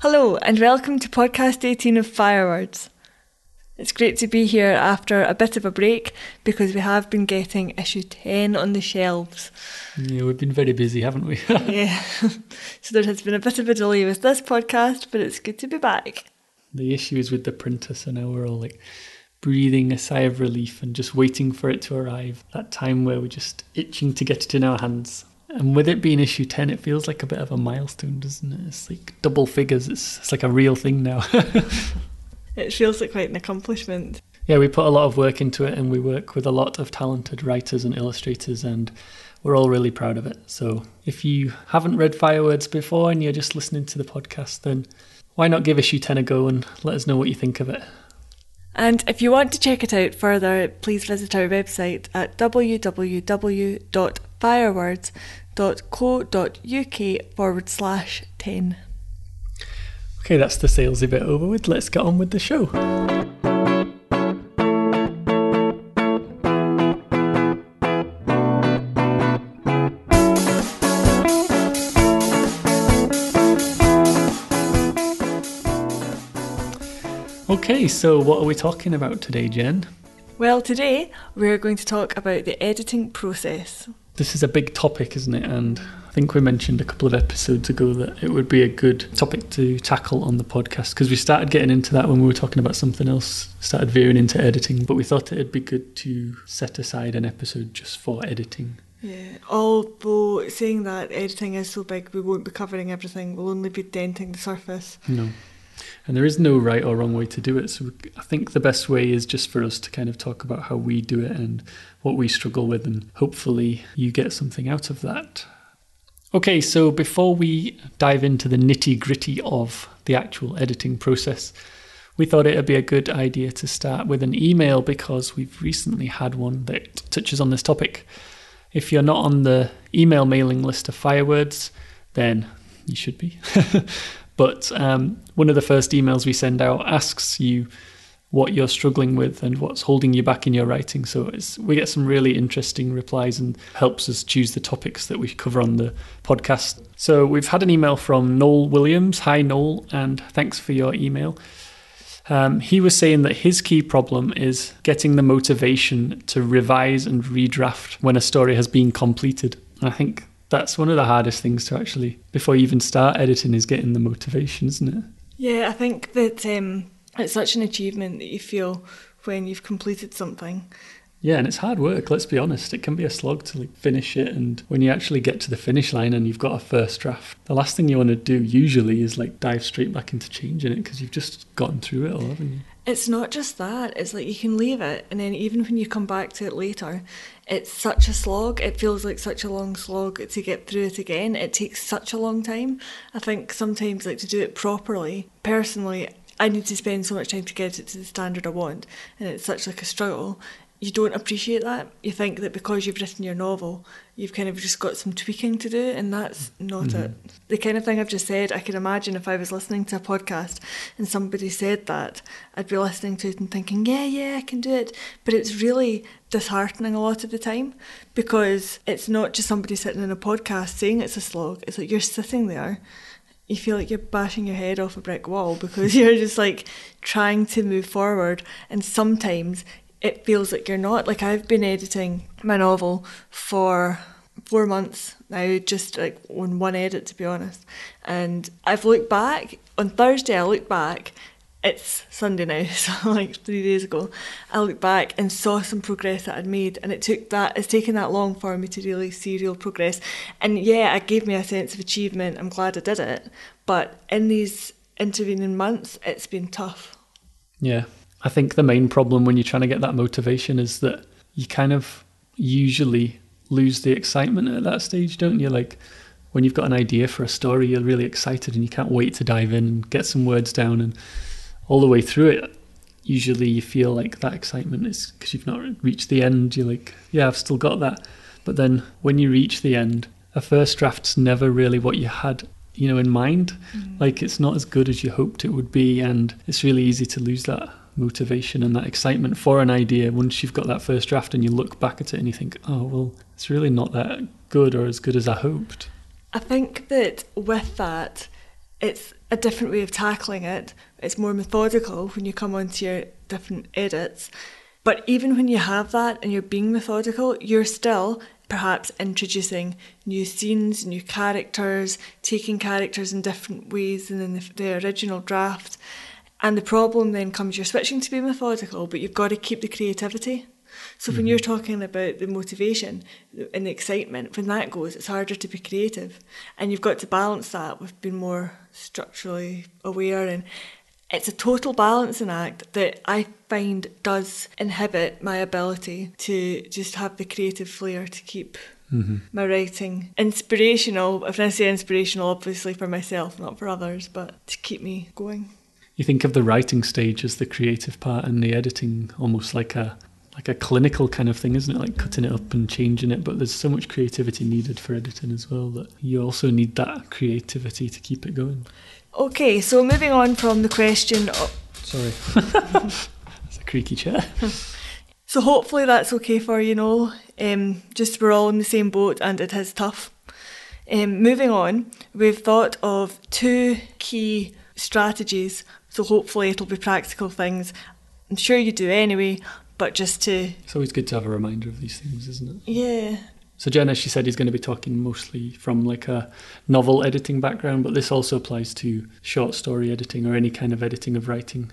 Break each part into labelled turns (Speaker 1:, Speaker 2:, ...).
Speaker 1: Hello, and welcome to podcast 18 of Firewords. It's great to be here after a bit of a break because we have been getting issue 10 on the shelves.
Speaker 2: Yeah, we've been very busy, haven't we?
Speaker 1: yeah. so there has been a bit of a delay with this podcast, but it's good to be back.
Speaker 2: The issue is with the printer, so now we're all like breathing a sigh of relief and just waiting for it to arrive. That time where we're just itching to get it in our hands. And with it being issue 10, it feels like a bit of a milestone, doesn't it? It's like double figures. It's, it's like a real thing now.
Speaker 1: it feels like quite an accomplishment.
Speaker 2: Yeah, we put a lot of work into it and we work with a lot of talented writers and illustrators and we're all really proud of it. So if you haven't read Firewords before and you're just listening to the podcast, then why not give issue 10 a go and let us know what you think of it?
Speaker 1: And if you want to check it out further, please visit our website at www.firewords.co.uk forward slash 10.
Speaker 2: Okay, that's the salesy bit over with. Let's get on with the show. Okay, so what are we talking about today, Jen?
Speaker 1: Well, today we're going to talk about the editing process.
Speaker 2: This is a big topic, isn't it? And I think we mentioned a couple of episodes ago that it would be a good topic to tackle on the podcast because we started getting into that when we were talking about something else, started veering into editing, but we thought it'd be good to set aside an episode just for editing.
Speaker 1: Yeah, although saying that editing is so big, we won't be covering everything, we'll only be denting the surface.
Speaker 2: No and there is no right or wrong way to do it. So I think the best way is just for us to kind of talk about how we do it and what we struggle with, and hopefully you get something out of that. Okay, so before we dive into the nitty gritty of the actual editing process, we thought it would be a good idea to start with an email because we've recently had one that touches on this topic. If you're not on the email mailing list of Firewords, then you should be. But um, one of the first emails we send out asks you what you're struggling with and what's holding you back in your writing. So we get some really interesting replies and helps us choose the topics that we cover on the podcast. So we've had an email from Noel Williams. Hi, Noel, and thanks for your email. Um, he was saying that his key problem is getting the motivation to revise and redraft when a story has been completed. And I think that's one of the hardest things to actually before you even start editing is getting the motivation, isn't it?
Speaker 1: Yeah, I think that um, it's such an achievement that you feel when you've completed something.
Speaker 2: Yeah, and it's hard work. Let's be honest; it can be a slog to like, finish it. And when you actually get to the finish line and you've got a first draft, the last thing you want to do usually is like dive straight back into changing it because you've just gotten through it all, haven't you?
Speaker 1: It's not just that, it's like you can leave it, and then even when you come back to it later, it's such a slog. It feels like such a long slog to get through it again. It takes such a long time. I think sometimes, like to do it properly, personally, I need to spend so much time to get it to the standard I want, and it's such like a struggle you don't appreciate that. You think that because you've written your novel, you've kind of just got some tweaking to do, and that's not mm-hmm. it. The kind of thing I've just said, I can imagine if I was listening to a podcast and somebody said that, I'd be listening to it and thinking, yeah, yeah, I can do it. But it's really disheartening a lot of the time because it's not just somebody sitting in a podcast saying it's a slog, it's like you're sitting there you feel like you're bashing your head off a brick wall because you're just like trying to move forward and sometimes it feels like you're not. Like I've been editing my novel for four months now, just like on one edit to be honest. And I've looked back on Thursday. I looked back. It's Sunday now, so like three days ago. I looked back and saw some progress that I'd made, and it took that. It's taken that long for me to really see real progress. And yeah, it gave me a sense of achievement. I'm glad I did it. But in these intervening months, it's been tough.
Speaker 2: Yeah, I think the main problem when you're trying to get that motivation is that you kind of usually lose the excitement at that stage, don't you? Like when you've got an idea for a story, you're really excited and you can't wait to dive in and get some words down and all the way through it. Usually you feel like that excitement is because you've not reached the end. You're like, yeah, I've still got that. But then when you reach the end, a first draft's never really what you had you know in mind mm. like it's not as good as you hoped it would be and it's really easy to lose that motivation and that excitement for an idea once you've got that first draft and you look back at it and you think, oh, well, it's really not that good or as good as I hoped.
Speaker 1: I think that with that, it's a different way of tackling it. It's more methodical when you come onto your different edits. But even when you have that and you're being methodical, you're still perhaps introducing new scenes, new characters, taking characters in different ways than in the, the original draft. And the problem then comes you're switching to be methodical, but you've got to keep the creativity. So when mm-hmm. you're talking about the motivation and the excitement, when that goes, it's harder to be creative, and you've got to balance that with being more structurally aware. And it's a total balancing act that I find does inhibit my ability to just have the creative flair to keep mm-hmm. my writing inspirational. If I say inspirational, obviously for myself, not for others, but to keep me going.
Speaker 2: You think of the writing stage as the creative part and the editing almost like a like a clinical kind of thing, isn't it? Like cutting it up and changing it. But there's so much creativity needed for editing as well that you also need that creativity to keep it going.
Speaker 1: Okay, so moving on from the question. Of,
Speaker 2: Sorry. It's a creaky chair.
Speaker 1: so hopefully that's okay for you, Noel. Um, just we're all in the same boat and it is tough. Um, moving on, we've thought of two key strategies. So hopefully it'll be practical things. I'm sure you do anyway, but just to
Speaker 2: It's always good to have a reminder of these things, isn't it?
Speaker 1: yeah.
Speaker 2: So Jen, as she said, he's going to be talking mostly from like a novel editing background, but this also applies to short story editing or any kind of editing of writing.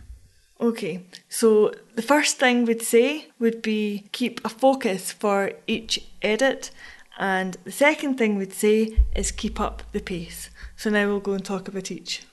Speaker 1: Okay, so the first thing we'd say would be keep a focus for each edit, and the second thing we'd say is keep up the pace. So now we'll go and talk about each.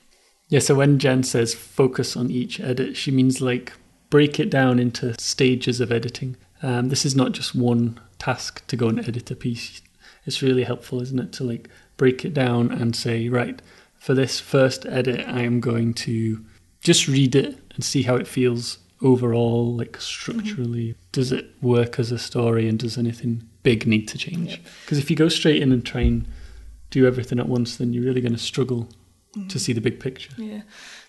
Speaker 2: Yeah, so when Jen says focus on each edit, she means like break it down into stages of editing. Um, this is not just one task to go and edit a piece. It's really helpful, isn't it, to like break it down and say, right, for this first edit, I am going to just read it and see how it feels overall, like structurally. Does it work as a story and does anything big need to change? Because if you go straight in and try and do everything at once, then you're really going to struggle to see the big picture.
Speaker 1: Yeah.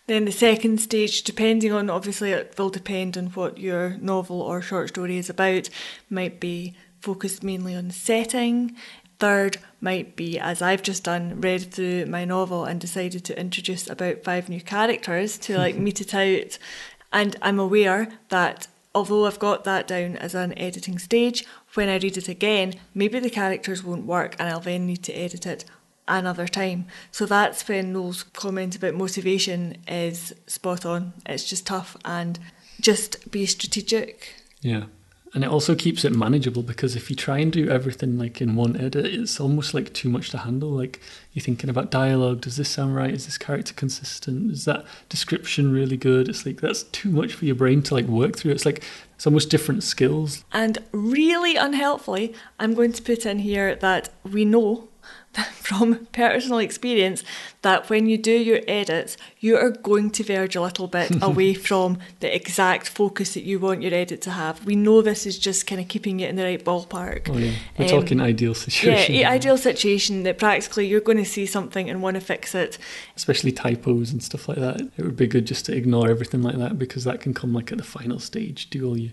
Speaker 1: Then the second stage, depending on obviously it will depend on what your novel or short story is about, might be focused mainly on setting. Third might be, as I've just done, read through my novel and decided to introduce about five new characters to like meet it out. And I'm aware that although I've got that down as an editing stage, when I read it again, maybe the characters won't work and I'll then need to edit it another time. So that's when Noel's comment about motivation is spot on. It's just tough and just be strategic.
Speaker 2: Yeah. And it also keeps it manageable because if you try and do everything like in one edit, it's almost like too much to handle. Like you're thinking about dialogue. Does this sound right? Is this character consistent? Is that description really good? It's like that's too much for your brain to like work through. It's like it's almost different skills.
Speaker 1: And really unhelpfully, I'm going to put in here that we know from personal experience that when you do your edits, you are going to verge a little bit away from the exact focus that you want your edit to have. We know this is just kind of keeping it in the right ballpark.
Speaker 2: Oh yeah, we're
Speaker 1: Um,
Speaker 2: talking ideal
Speaker 1: Yeah,
Speaker 2: situation,
Speaker 1: i- ideal situation that practically you're going to see something and want to fix it.
Speaker 2: especially typos and stuff like that. It would be good just to ignore everything like that because that can come like at the final stage. Do all your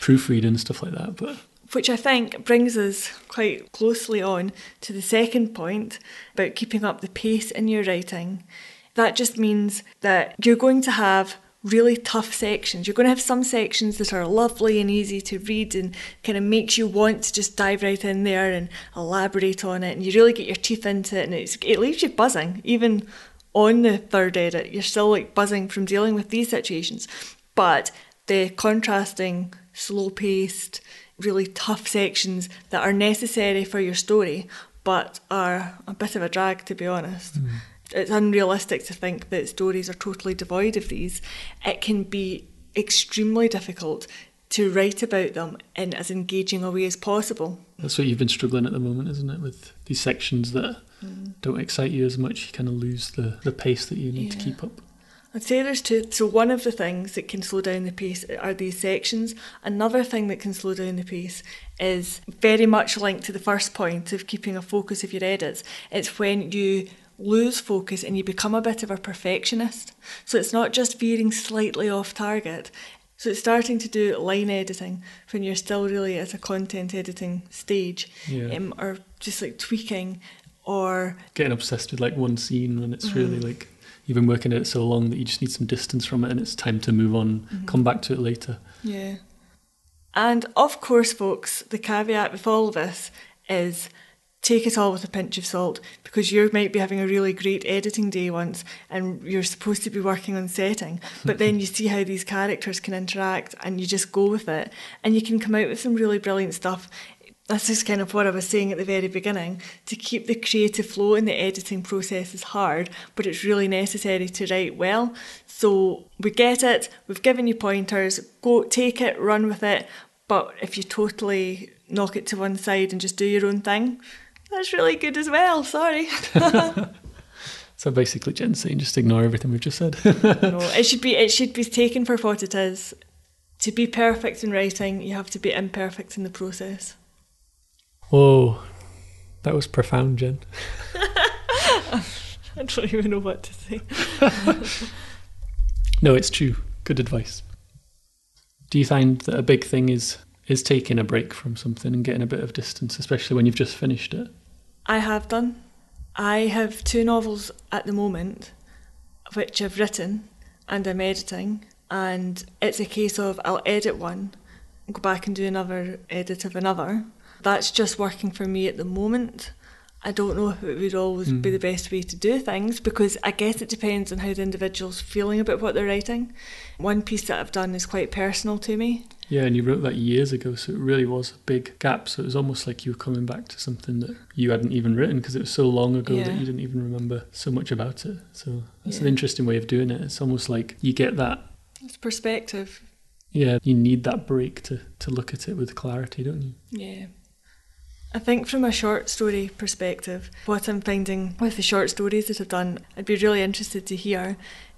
Speaker 2: proofreading and stuff like that, but
Speaker 1: Which I think brings us quite closely on to the second point about keeping up the pace in your writing. That just means that you're going to have really tough sections. You're going to have some sections that are lovely and easy to read and kind of makes you want to just dive right in there and elaborate on it and you really get your teeth into it and it leaves you buzzing. Even on the third edit, you're still like buzzing from dealing with these situations. But the contrasting, slow paced, really tough sections that are necessary for your story but are a bit of a drag to be honest. Hmm. It's unrealistic to think that stories are totally devoid of these. It can be extremely difficult to write about them in as engaging a way as possible.
Speaker 2: that's what you've been struggling at the moment, isn't it? With these sections that hmm. don't excite you as much, you kind of lose the, the pace that you need to keep up.
Speaker 1: I'd say there's two. So one of the things that can slow down the pace are these sections. Another thing that can slow down the pace is very much linked to the first point of keeping a focus of your edits. It's when you lose focus and you become a bit of a perfectionist. So it's not just veering slightly off target. So it's starting to do line editing when you're still really at a content editing stage,
Speaker 2: Yeah.
Speaker 1: um, or just like tweaking or
Speaker 2: Getting obsessed with like one scene when it's really like you've been working at it so long that you just need some distance from it and it's time to move on, mm-hmm. come back to it later.
Speaker 1: Yeah. And of course, folks, the caveat with all of this is take it all with a pinch of salt because you might be having a really great editing day once and you're supposed to be working on setting, but then you see how these characters can interact and you just go with it and you can come out with some really brilliant stuff. This is kind of what I was saying at the very beginning. To keep the creative flow in the editing process is hard, but it's really necessary to write well. So we get it, we've given you pointers, go take it, run with it. But if you totally knock it to one side and just do your own thing, that's really good as well. Sorry.
Speaker 2: So basically, Jen's saying just ignore everything we've just said.
Speaker 1: no, it should be it should be taken for what it is. To be perfect in writing, you have to be imperfect in the process.
Speaker 2: Whoa, that was profound, Jen.
Speaker 1: I don't even know what to say.
Speaker 2: No, it's true. Good advice. Do you find that a big thing is is taking a break from something and getting a bit of distance, especially when you've just finished it?
Speaker 1: I have done. I have two novels at the moment, which I've written and I'm editing, and it's a case of I'll edit one, go back and do another edit of another. That's just working for me at the moment. I don't know if it would always be hmm. the best way to do things because I guess it depends on how the individual's feeling about what they're writing. One piece that I've done is quite personal to me.
Speaker 2: Yeah, and you wrote that years ago, so it really was a big gap. So it was almost like you were coming back to something that you hadn't even written because it was so long ago that you didn't even remember so much about it. So that's an interesting way of doing it. It's almost like you get that.
Speaker 1: It's perspective.
Speaker 2: Yeah, you need that break to to look at it with clarity, don't you?
Speaker 1: Yeah. I think from a short story perspective, what I'm finding with the short stories that I've done, I'd be really interested to hear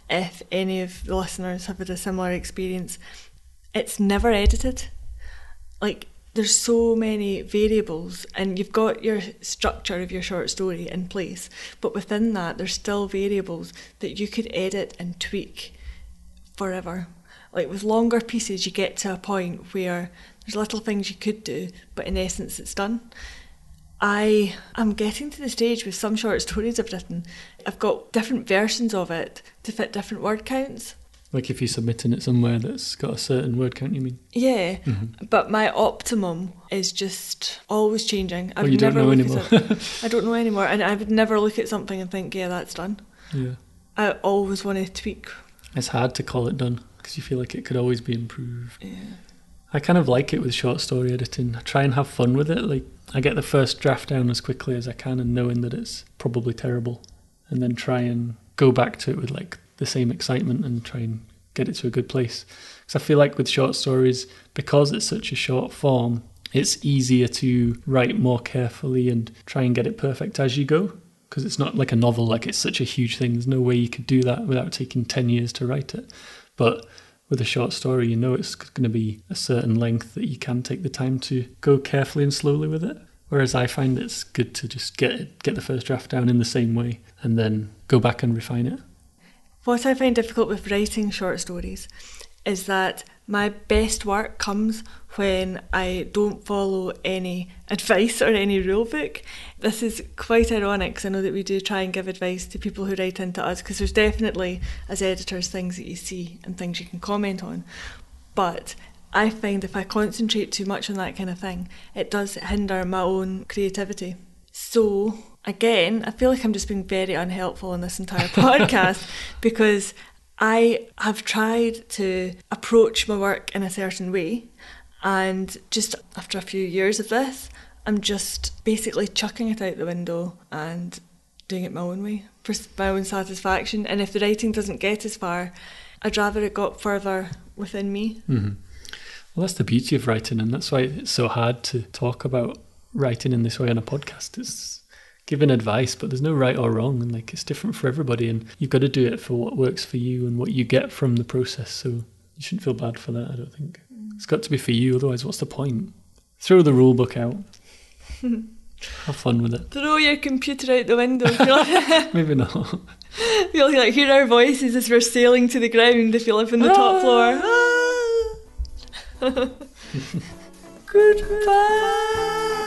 Speaker 1: if any of the listeners have had a similar experience. It's never edited. Like, there's so many variables, and you've got your structure of your short story in place, but within that, there's still variables that you could edit and tweak forever. Like with longer pieces, you get to a point where there's little things you could do, but in essence, it's done. I am getting to the stage with some short stories I've written. I've got different versions of it to fit different word counts.
Speaker 2: Like if you're submitting it somewhere that's got a certain word count, you mean?
Speaker 1: Yeah, mm-hmm. but my optimum is just always changing. I've
Speaker 2: Oh, you don't know anymore.
Speaker 1: I don't know anymore, and I would never look at something and think, "Yeah, that's done."
Speaker 2: Yeah.
Speaker 1: I always want to tweak.
Speaker 2: It's hard to call it done because you feel like it could always be improved.
Speaker 1: Yeah.
Speaker 2: I kind of like it with short story editing. I try and have fun with it. Like I get the first draft down as quickly as I can and knowing that it's probably terrible and then try and go back to it with like the same excitement and try and get it to a good place. Because I feel like with short stories, because it's such a short form, it's easier to write more carefully and try and get it perfect as you go. Because it's not like a novel, like it's such a huge thing. There's no way you could do that without taking 10 years to write it. But with a short story, you know it's going to be a certain length that you can take the time to go carefully and slowly with it. Whereas I find it's good to just get it, get the first draft down in the same way and then go back and refine it.
Speaker 1: What I find difficult with writing short stories is that my best work comes when I don't follow any advice or any rule book. This is quite ironic because I know that we do try and give advice to people who write into us because there's definitely, as editors, things that you see and things you can comment on. But I find if I concentrate too much on that kind of thing, it does hinder my own creativity. So, again, I feel like I'm just being very unhelpful in this entire podcast because I have tried to approach my work in a certain way. And just after a few years of this, I'm just basically chucking it out the window and doing it my own way for my own satisfaction. And if the writing doesn't get as far, I'd rather it got further within me.
Speaker 2: hmm Well, that's the beauty of writing, and that's why it's so hard to talk about writing in this way on a podcast. It's giving advice, but there's no right or wrong, and like it's different for everybody, and you've got to do it for what works for you and what you get from the process. So you shouldn't feel bad for that. I don't think it's got to be for you. Otherwise, what's the point? Throw the rule book out. Have fun with it.
Speaker 1: Throw your computer out the window.
Speaker 2: Maybe not.
Speaker 1: feel like hear our voices as we're sailing to the ground if you live on the top floor. Ah. Goodbye.